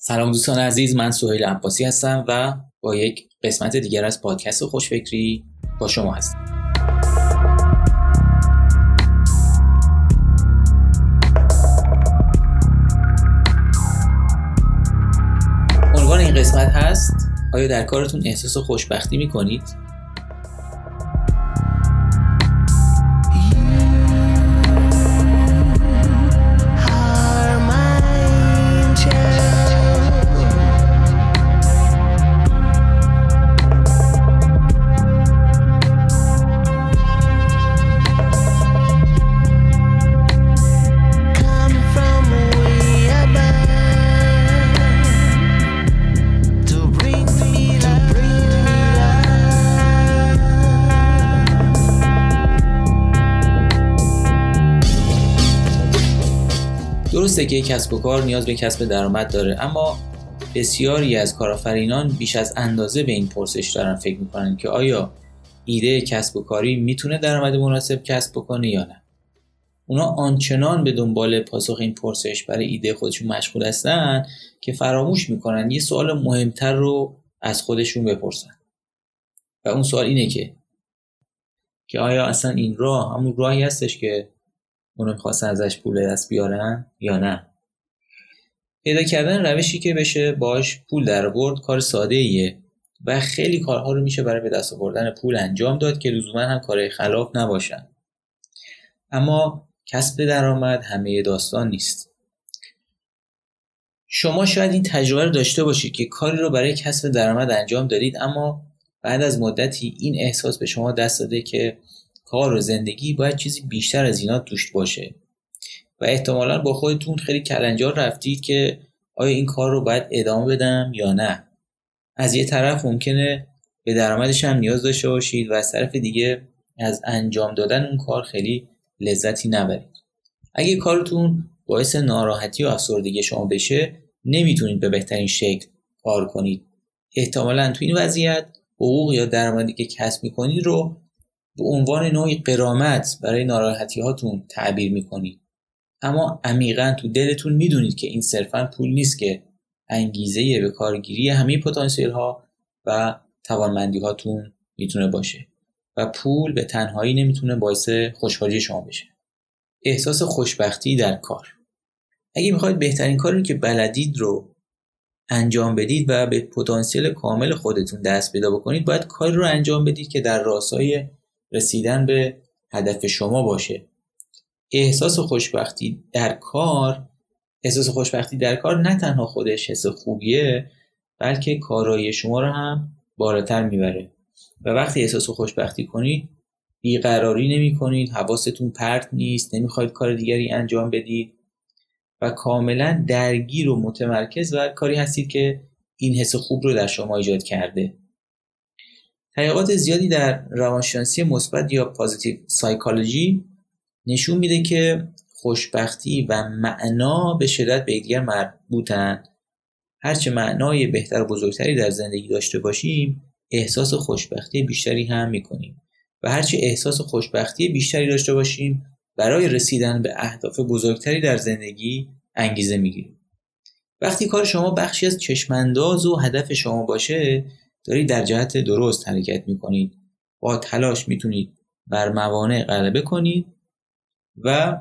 سلام دوستان عزیز من سهیل عباسی هستم و با یک قسمت دیگر از پادکست خوشفکری با شما هستم عنوان این قسمت هست آیا در کارتون احساس خوشبختی می کنید؟ که کسب و کار نیاز به کسب درآمد داره اما بسیاری از کارآفرینان بیش از اندازه به این پرسش دارن فکر می‌کنن که آیا ایده کسب و کاری می‌تونه درآمد مناسب کسب بکنه یا نه. اونا آنچنان به دنبال پاسخ این پرسش برای ایده خودشون مشغول هستن که فراموش می‌کنن یه سوال مهمتر رو از خودشون بپرسن. و اون سوال اینه که که آیا اصلا این راه همون راهی هستش که اونو می‌خواستن ازش پول دست بیارن یا نه. پیدا کردن روشی که بشه باش پول در برد کار ساده ایه و خیلی کارها رو میشه برای به دست آوردن پول انجام داد که لزوما هم کارهای خلاف نباشن. اما کسب درآمد همه داستان نیست. شما شاید این تجربه رو داشته باشید که کاری رو برای کسب درآمد انجام دادید اما بعد از مدتی این احساس به شما دست داده که کار و زندگی باید چیزی بیشتر از اینا توش باشه. و احتمالا با خودتون خیلی کلنجار رفتید که آیا این کار رو باید ادامه بدم یا نه. از یه طرف ممکنه به درآمدش هم نیاز داشته باشید و از طرف دیگه از انجام دادن اون کار خیلی لذتی نبرید. اگه کارتون باعث ناراحتی و افسردگی شما بشه نمی‌تونید به بهترین شکل کار کنید. احتمالا تو این وضعیت حقوق یا درآمدی که کسب می‌کنید رو به عنوان نوعی قرامت برای ناراحتی هاتون تعبیر می‌کنید اما عمیقا تو دلتون می‌دونید که این صرفا پول نیست که انگیزه به کارگیری همه پتانسیل ها و توانمندی هاتون می‌تونه باشه و پول به تنهایی نمی‌تونه باعث خوشحالی شما بشه. احساس خوشبختی در کار. اگه می‌خواید بهترین کاری که بلدید رو انجام بدید و به پتانسیل کامل خودتون دست پیدا بکنید باید کاری رو انجام بدید که در راستای رسیدن به هدف شما باشه. احساس خوشبختی در کار احساس خوشبختی در کار نه تنها خودش حس خوبیه بلکه کارایی شما رو هم بالاتر می‌بره. و وقتی احساس خوشبختی کنید بیقراری نمی کنید حواستون پرت نیست نمی‌خواید کار دیگری انجام بدید و کاملا درگیر و متمرکز و کاری هستید که این حس خوب رو در شما ایجاد کرده. تحقیقات زیادی در روانشناسی مثبت یا پازیتیو سایکولوژی نشون میده که خوشبختی و معنا به شدت به یکدیگر مربوطن. هرچه معنای بهتر و بزرگتری در زندگی داشته باشیم احساس خوشبختی بیشتری هم می‌کنیم. و هرچه احساس خوشبختی بیشتری داشته باشیم برای رسیدن به اهداف بزرگتری در زندگی انگیزه می‌گیریم. وقتی کار شما بخشی از چشمانداز و هدف شما باشه دارید در جهت درست حرکت می‌کنید. با تلاش می‌تونید بر موانع غلبه کنید و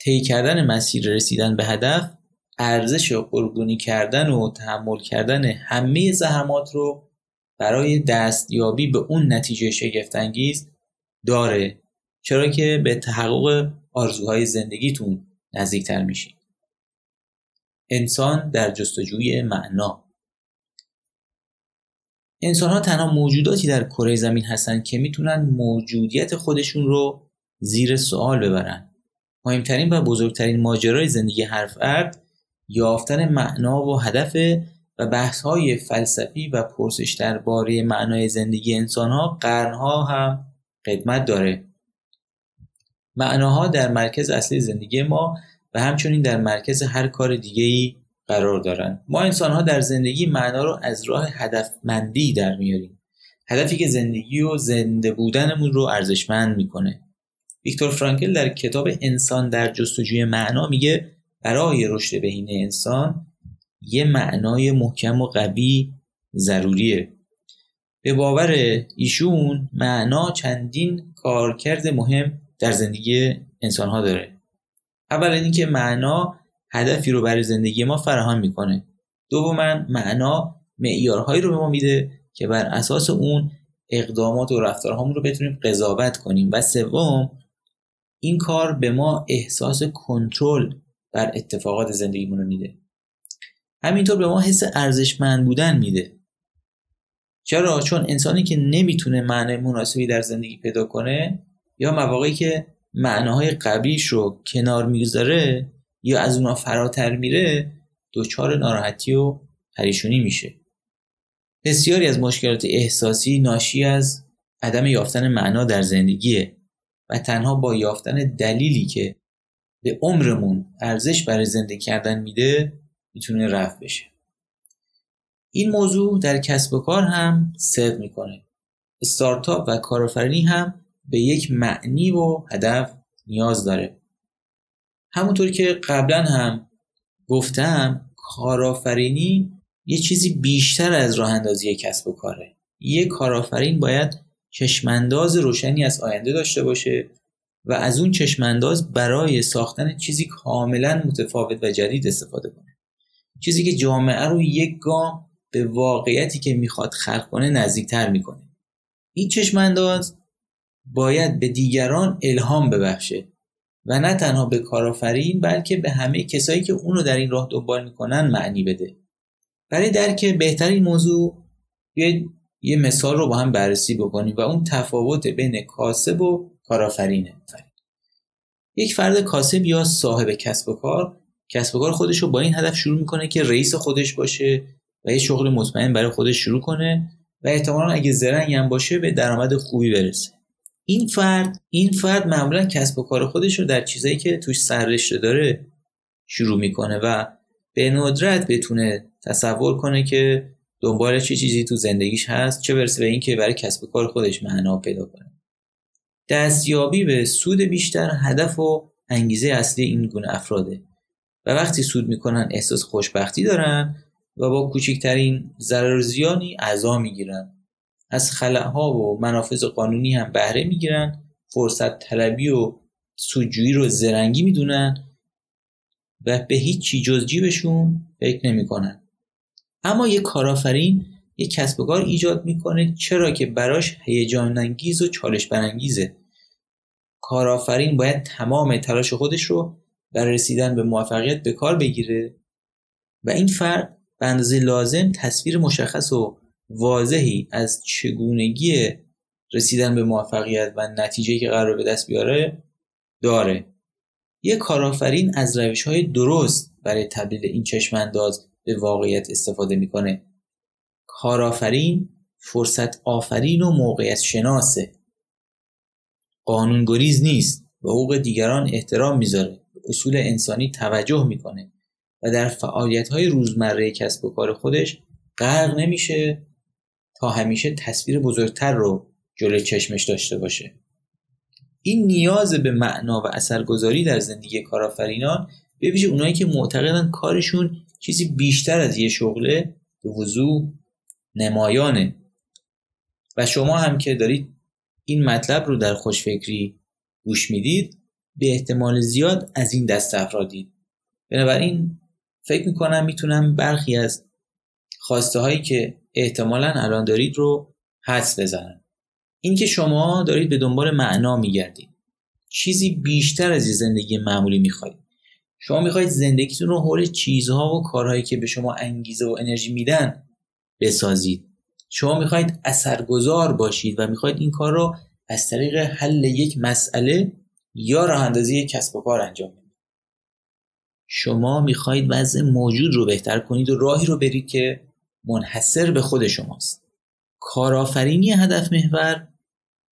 طی کردن مسیر رسیدن به هدف ارزش قربانی کردن و تحمل کردن همه زحمات رو برای دستیابی به اون نتیجه شگفتانگیز داره. چرا که به تحقق آرزوهای زندگیتون نزدیکتر میشید. انسان در جستجوی معنا. انسان ها تنها موجوداتی در کره زمین هستند که می‌تونن موجودیت خودشون رو زیر سوال ببرن. مهمترین و بزرگترین ماجرای زندگی هر فرد یافتن معنا و هدف و بحث های فلسفی و پرسش درباره معنای زندگی انسان ها قرنها هم قدمت داره. معناها در مرکز اصلی زندگی ما و همچنین در مرکز هر کار دیگه ای قرار دارن. ما انسان ها در زندگی معنا رو از راه هدفمندی در میاریم. هدفی که زندگی و زنده بودنمون رو ارزشمند می‌کنه. ویکتور فرانکل در کتاب انسان در جستجوی معنا میگه برای رشد بهینه انسان یه معنای محکم و قوی ضروریه. به باور ایشون معنا چندین کارکرد مهم در زندگی انسان ها داره. اول اینکه معنا هدفی رو برای زندگی ما فراهم می‌کنه. دوما معنا معیارهایی رو به ما میده که بر اساس اون اقدامات و رفتارهامون رو بتونیم قضاوت کنیم. و سوم این کار به ما احساس کنترل بر اتفاقات زندگیمون رو میده. همینطور به ما حس ارزشمند بودن میده. چرا؟ چون انسانی که نمی‌تونه معنی مناسبی در زندگی پیدا کنه یا مواقعی که معناهای قبلیش رو کنار می‌گذاره یا از اونا فراتر میره دچار ناراحتی و پریشونی میشه. بسیاری از مشکلات احساسی ناشی از عدم یافتن معنا در زندگیه و تنها با یافتن دلیلی که به عمرمون ارزش برای زندگی کردن میده می‌تونه رفت بشه. این موضوع در کسب و کار هم صدق می‌کنه. استارتاپ و کارآفرینی هم به یک معنی و هدف نیاز داره. همونطور که قبلا هم گفتم کارآفرینی یه چیزی بیشتر از راه اندازی کسب و کاره. یه کارآفرین باید چشمانداز روشنی از آینده داشته باشه و از اون چشمانداز برای ساختن چیزی کاملا متفاوت و جدید استفاده کنه. چیزی که جامعه رو یک گام به واقعیتی که می‌خواد خلق کنه نزدیکتر می‌کنه. این چشمانداز باید به دیگران الهام ببخشه. و نه تنها به کارآفرین بلکه به همه کسایی که اونو در این راه دنبال می‌کنن معنی بده. برای درک بهترین موضوع بیاید یه مثال رو با هم بررسی بکنیم و اون تفاوت بین کاسب و کارآفرینه یک فرد کاسب یا صاحب کسب و کار کسب و کار خودش رو با این هدف شروع می‌کنه که رئیس خودش باشه و یه شغل مطمئن برای خودش شروع کنه و احتمالا اگه زرنگ هم باشه به درآمد خوبی برسه. این فرد این فرد معمولا کسب و کار خودش رو در چیزایی که توش سررشته داره شروع می‌کنه و به ندرت بتونه تصور کنه که دنبال چه چیزی تو زندگیش هست چه برسه به اینکه برای کسب و کار خودش معنا پیدا کنه. دستیابی به سود بیشتر هدف و انگیزه اصلی این گونه افراده. و وقتی سود می‌کنن احساس خوشبختی دارن و با کوچکترین ضرر زیانی اعضا می‌گیرن. از خلاها و منافذ قانونی هم بهره می‌گیرن فرصت طلبی و سودجویی رو زرنگی می‌دونن و به هیچ چی جز جیبشون فکر نمی‌کنن. اما یک کارآفرین یک کسب و کار ایجاد می‌کنه چرا که براش هیجان انگیز و چالش برانگیزه کارآفرین باید تمام تلاش خودش رو برای رسیدن به موفقیت به کار بگیره. و این فرد به اندازه لازم تصویر مشخص و واضحی از چگونگی رسیدن به موفقیت و نتیجه که قرار به دست بیاره؟ داره. یک کارآفرین از روش های درست برای تبدیل این چشمانداز به واقعیت استفاده می‌کنه. کارآفرین فرصت آفرین و موقعیت شناسه قانونگریز نیست و حقوق دیگران احترام می‌ذاره. اصول انسانی توجه می‌کنه و در فعالیت های روزمره کسب و کار خودش غرق نمیشه. تا همیشه تصویر بزرگتر رو جلوی چشمش داشته باشه. این نیاز به معنا و اثرگذاری در زندگی کارآفرینان به ویژه اونایی که معتقدن کارشون چیزی بیشتر از یه شغله به وضوح نمایانه. و شما هم که دارید این مطلب رو در خوشفکری گوش می‌دید به احتمال زیاد از این دست افرادید. بنابراین فکر می‌کنم می‌تونم برخی از خواسته هایی که احتمالا الان دارید رو حدس بزنم اینکه شما دارید به دنبال معنا میگردید. چیزی بیشتر از زندگی معمولی می‌خواهید شما می‌خواهید زندگیتون رو حول چیزها و کارهایی که به شما انگیزه و انرژی میدن بسازید. شما می‌خواهید اثرگذار باشید و می‌خواهید این کار رو از طریق حل یک مسئله یا راه اندازی کسب و کار انجام بدید. شما می‌خواهید وضع موجود رو بهتر کنید و راهی رو برید که منحصر به خود شماست. کارآفرینی هدف محور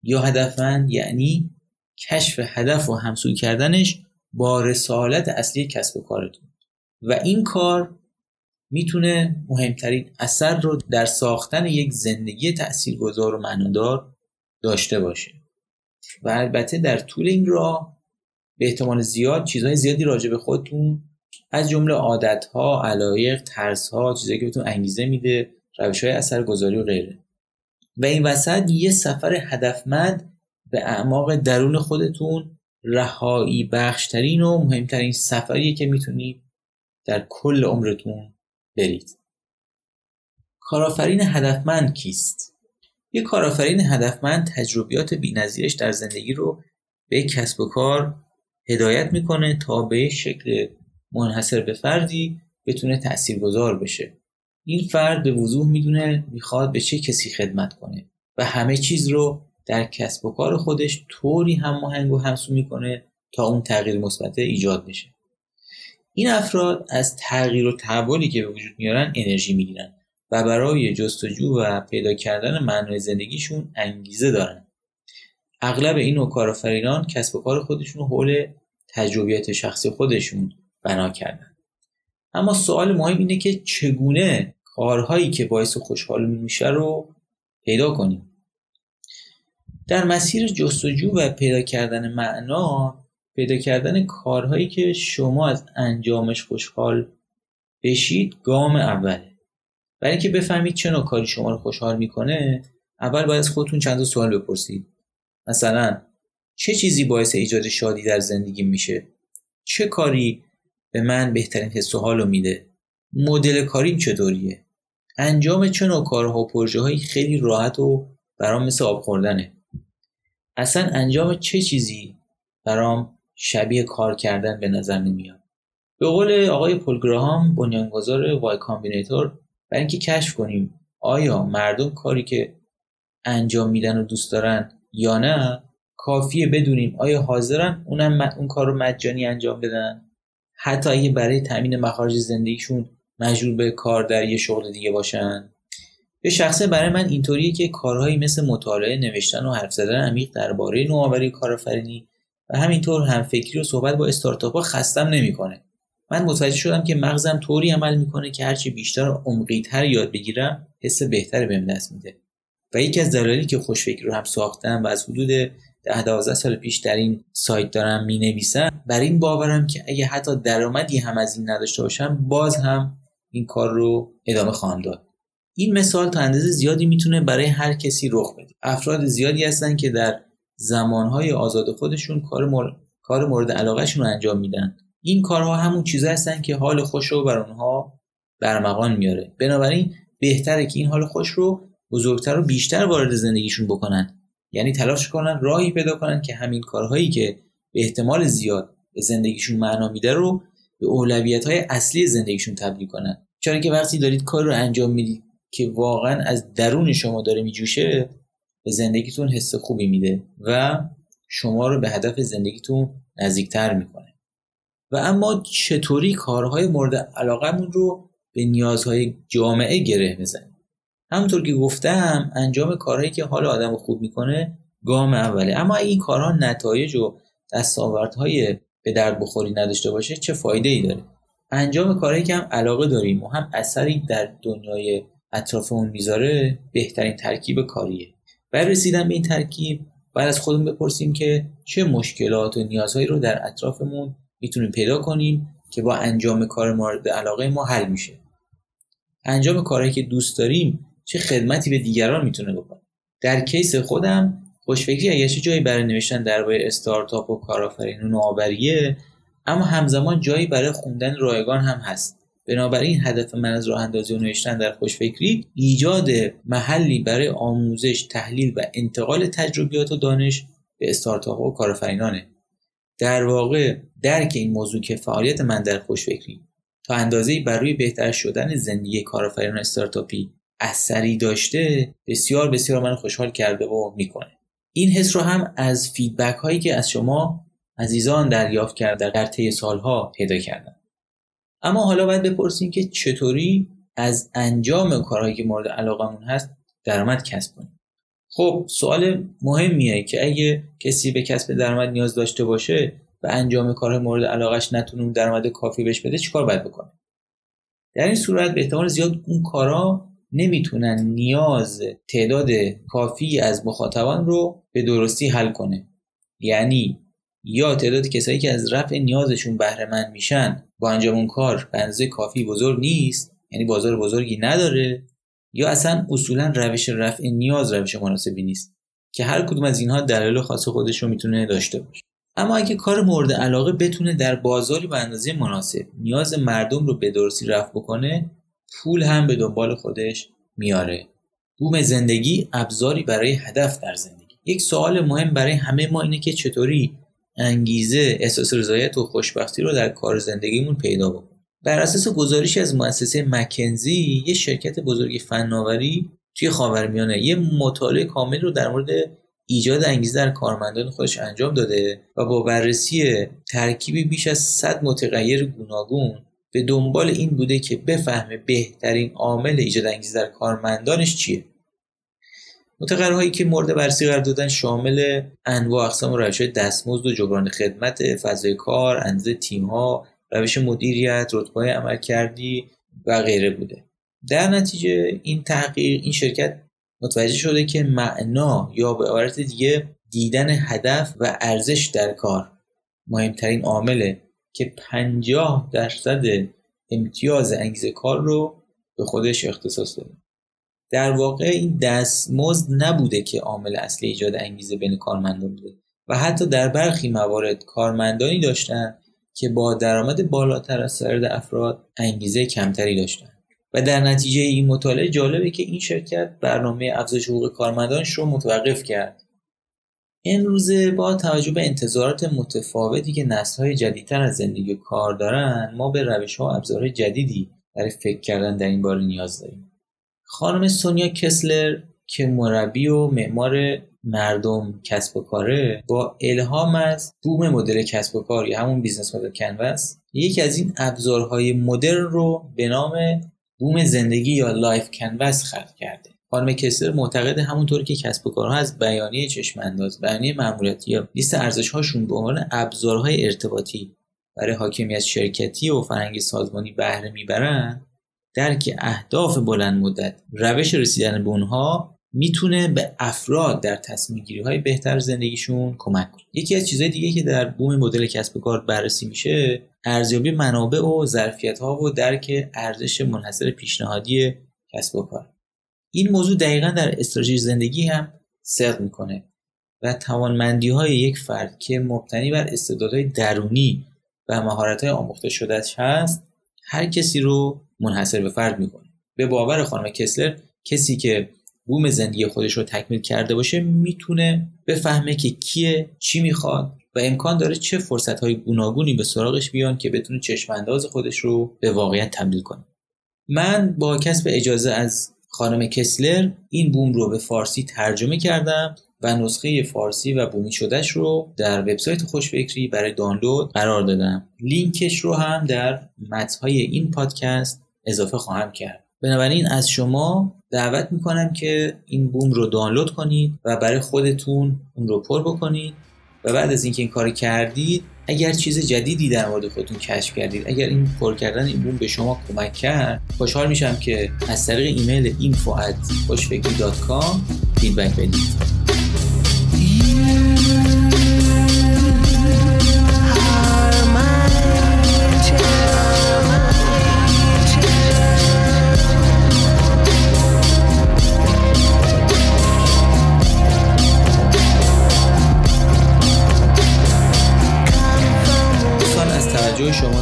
یا هدفمند یعنی کشف هدف و همسوی کردنش با رسالت اصلی کسب و کارتون. و این کار می‌تونه مهمترین اثر رو در ساختن یک زندگی تاثیرگذار و معنادار داشته باشه. و البته در طول این راه به احتمال زیاد چیزهای زیادی راجع به خودتون از جمله عادت ها علایق ترس ها چیزایی که بهتون انگیزه میده روش های اثرگذاری و غیره. و این وسط یه سفر هدفمند به اعماق درون خودتون رهایی بخشترین و مهمترین سفریه که می‌تونید در کل عمرتون برید. کارآفرین هدفمند کیست؟ یک کارآفرین هدفمند تجربیات بینظیرش در زندگی رو به کسب و کار هدایت می‌کنه تا به شکل منحصر به فردی بتونه تاثیرگذار بشه. این فرد به وضوح می‌دونه می‌خواد به چه کسی خدمت کنه و همه چیز رو در کسب و کار خودش طوری هماهنگ و همسو می‌کنه تا اون تغییر مثبت ایجاد بشه. این افراد از تغییر و تحولی که به وجود میارن انرژی می‌گیرن و برای جستجو و پیدا کردن معنای زندگیشون انگیزه دارن. اغلب این نوع کارآفرینان کسب و کار خودشون حول تجربیات شخصی خودشون بنا کردن. اما سوال مهم اینه که چگونه کارهایی که باعث خوشحال میشه رو پیدا کنیم؟ در مسیر جستجو و پیدا کردن معنا پیدا کردن کارهایی که شما از انجامش خوشحال بشید گام اوله. برای اینکه بفهمید چه نوع کاری شما رو خوشحال می‌کنه اول باید از خودتون چند سوال بپرسید. مثلا چه چیزی باعث ایجاد شادی در زندگی میشه؟ چه کاری به من بهترین حس و حالو میده. مدل کاریم چطوریه؟ انجام چه نوع کارها و پروژه هایی خیلی راحت و برام مثل آب خوردنه. اصلا انجام چه چیزی برام شبیه کار کردن به نظر نمیاد؟ به قول آقای پل گراهام بنیانگذار Y Combinator برای اینکه کشف کنیم آیا مردم کاری که انجام میدن و دوست دارن یا نه کافیه بدونیم آیا حاضرن اونم اون کار رو مجانی انجام بدن؟ حتی اگه برای تامین مخارج زندگیشون مجبور به کار در یه شغل دیگه باشن. به شخصه برای من اینطوریه که کارهایی مثل مطالعه نوشتن و حرف زدن عمیق درباره نوآوری کارآفرینی و همینطور هم فکری و صحبت با استارتاپ ها خستم نمی‌کنه. من متوجه شدم که مغزم طوری عمل می‌کنه که هرچی بیشتر عمقیتر یاد بگیرم حس بهتری بهم دست میده. و یکی از دلایلی که خوشفکری رو هم ساختم و از حدود ده دوازده سال پیش در این سایت دارم می نویسم بر این باورم که اگه حتی درآمدی هم از این نداشته باشم باز هم این کار رو ادامه خواهم داد. این مثال تا اندازه زیادی می‌تونه برای هر کسی رخ بده. افراد زیادی هستن که در زمانهای آزاد خودشون کار, مورد کار مورد علاقهشون رو انجام میدن. این کارها همون چیزا هستن که حال خوش رو بر اونها برمغان میاره بنابراین بهتره که این حال خوش رو بزرگتر و بیشتر وارد زندگیشون بکنن. یعنی تلاش کنن راهی پیدا کنن که همین کارهایی که به احتمال زیاد به زندگیشون معنا میده رو به اولویت های اصلی زندگیشون تبدیل کنن. چون که وقتی دارید کار رو انجام می‌دید که واقعا از درون شما داره میجوشه به زندگیتون حس خوبی میده و شما رو به هدف زندگیتون نزدیکتر می‌کنه. و اما چطوری کارهای مورد علاقمون رو به نیازهای جامعه گره بزنیم همونطور که گفتم انجام کارهایی که حال آدم رو خوب می‌کنه گام اوله. اما این کارها نتایج و دستاوردهای به درد بخوری نداشته باشه چه فایده ای داره؟ انجام کارهایی که هم علاقه داریم و هم اثری در دنیای اطرافمون می‌ذاره بهترین ترکیب کاریه. برای رسیدن به این ترکیب باید از خودمون بپرسیم که چه مشکلات و نیازهایی رو در اطرافمون می‌تونیم پیدا کنیم که با انجام کار مورد علاقه ما حل میشه. انجام کارهایی که دوست داریم چه خدمتی به دیگران می‌تونه بکنه. در کیس خودم خوشفکری اگه جایی برای نوشتن درباره استارتاپ و کارآفرینی و نوآوریه اما همزمان جایی برای خوندن رایگان هم هست. بنابراین هدف من از راه اندازی و نوشتن در خوشفکری ایجاد محلی برای آموزش تحلیل و انتقال تجربیات و دانش به استارتاپ و کارآفرینانه. در واقع درک این موضوع که فعالیت من در خوشفکری تا اندازه برای بهتر شدن زندگی کارآفرینان استارتاپی اثری داشته بسیار بسیار من خوشحال کرده و می‌کنه. این حس رو هم از فیدبک هایی که از شما عزیزان دریافت کرده در طی سالها پیدا کردم. اما حالا باید بپرسیم که چطوری از انجام کارهایی که مورد علاقمون هست درآمد کسب کنیم. خب سوال مهمیه که اگه کسی به کسب درآمد نیاز داشته باشه و انجام کارهای مورد علاقش نتونه درآمد کافی بهش بده چیکار باید بکنه؟ در این صورت به احتمال زیاد اون کارا نمی‌تونن نیاز تعداد کافی از مخاطبان رو به درستی حل کنه. یعنی یا تعداد کسایی که از رفع نیازشون بهره مند میشن با انجام اون کار به اندازه کافی بزرگ نیست یعنی بازار بزرگی نداره یا اصلا اصولا روش رفع نیاز روش مناسبی نیست که هر کدوم از اینها دلایل خاص خودش رو می‌تونه داشته باشه. اما اگه کار مورد علاقه بتونه در بازاری به اندازه مناسب نیاز مردم رو به درستی رفع بکنه پول هم به دنبال خودش میاره. بوم زندگی ابزاری برای هدف در زندگی. یک سوال مهم برای همه ما اینه که چطوری انگیزه احساس رضایت و خوشبختی رو در کار زندگیمون پیدا بکنیم. بر اساس گزارشی از مؤسسه مکنزی یه شرکت بزرگ فناوری توی خاورمیانه یه مطالعه کامل رو در مورد ایجاد انگیزه در کارمندان خودش انجام داده و با بررسی ترکیبی بیش از 100 متغیر گوناگون به دنبال این بوده که بفهمه بهترین عامل ایجاد انگیزه در کارمندانش چیه. متغیرهایی که مورد بررسی قرار دادن شامل انواع اقسام و روش دستمزد و جبران خدمت فضای کار اندازه تیمها روش مدیریت رتبه عمل کردی و غیره بوده. در نتیجه این تحقیق این شرکت متوجه شده که معنا یا به عبارت دیگه دیدن هدف و ارزش در کار مهمترین عامله که 50 درصد امتیاز انگیزه کار رو به خودش اختصاص داده. در واقع این دستمزد نبوده که عامل اصلی ایجاد انگیزه بین کارمندان بوده. و حتی در برخی موارد کارمندانی داشتن که با درآمد بالاتر از سرد افراد انگیزه کمتری داشتن. و در نتیجه این مطالعه جالبه که این شرکت برنامه افزایش حقوق کارمندانش رو متوقف کرد. روزه با توجه به انتظارات متفاوتی که های جدیدتر از زندگی و کار دارن ما به روش ها و ابزارهای جدیدی برای فکر کردن در این باره نیاز داریم. خانم سونیا کسلر که مربی و معمار مردم کسب و کاره با الهام از بوم مدل کسب و کار یا همون business model canvas یکی از این ابزارهای مدرن رو به نام بوم زندگی یا life canvas خلق کرده. خانم کسلر معتقد همونطوری که کسب و کارها از بیانیه چشم انداز بیانیه ماموریتی یا لیست ارزش هاشون به عنوان ابزارهای ارتباطی برای حاکمیت شرکتی و فرهنگ سازمانی بهره می‌برن درک اهداف بلند مدت روش رسیدن به اونها می‌تونه به افراد در تصمیم گیری های بهتر زندگیشون کمک کنه. یکی از چیزهای دیگه که در بوم مدل کسب و کار بررسی میشه ارزیابی منابع و ظرفیت ها و درک ارزش منحصر پیشنهادی کسب و کار. این موضوع دقیقا در استراتژی زندگی هم صدق می‌کنه و توانمندی های یک فرد که مبتنی بر استعدادهای درونی و مهارت های آموخته شدهش هست هر کسی رو منحصر به فرد می‌کنه. به باور خانم کسلر کسی که بوم زندگی خودش رو تکمیل کرده باشه می‌تونه بفهمه که کیه چی می‌خواد و امکان داره چه فرصت های گوناگونی به سراغش بیان که بتونه چشمانداز خودش رو به واقعیت تبدیل کنه. من با کسب اجازه از خانم کسلر این بوم رو به فارسی ترجمه کردم و نسخه فارسی و بومی شدهش رو در وبسایت خوشفکری برای دانلود قرار دادم. لینکش رو هم در متنهای این پادکست اضافه خواهم کرد. بنابراین از شما دعوت می‌کنم که این بوم رو دانلود کنید و برای خودتون اون رو پر بکنید و بعد از اینکه این کار کردید اگر چیز جدیدی در مورد خودتون کشف کردید اگر این پر کردن این بوم به شما کمک کرد خوشحال میشم که از طریق ایمیل info@خوشفکری.com فیدبک بدید.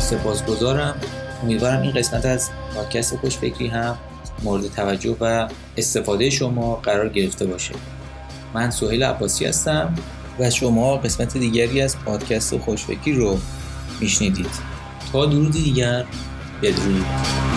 سپاسگزارم. امیدوارم این قسمت از پادکست خوش فکری هم مورد توجه و استفاده شما قرار گرفته باشه. من سهیل عباسی هستم و شما قسمت دیگری از پادکست خوشفکری رو میشنیدید. تا درودی دیگر بدرود.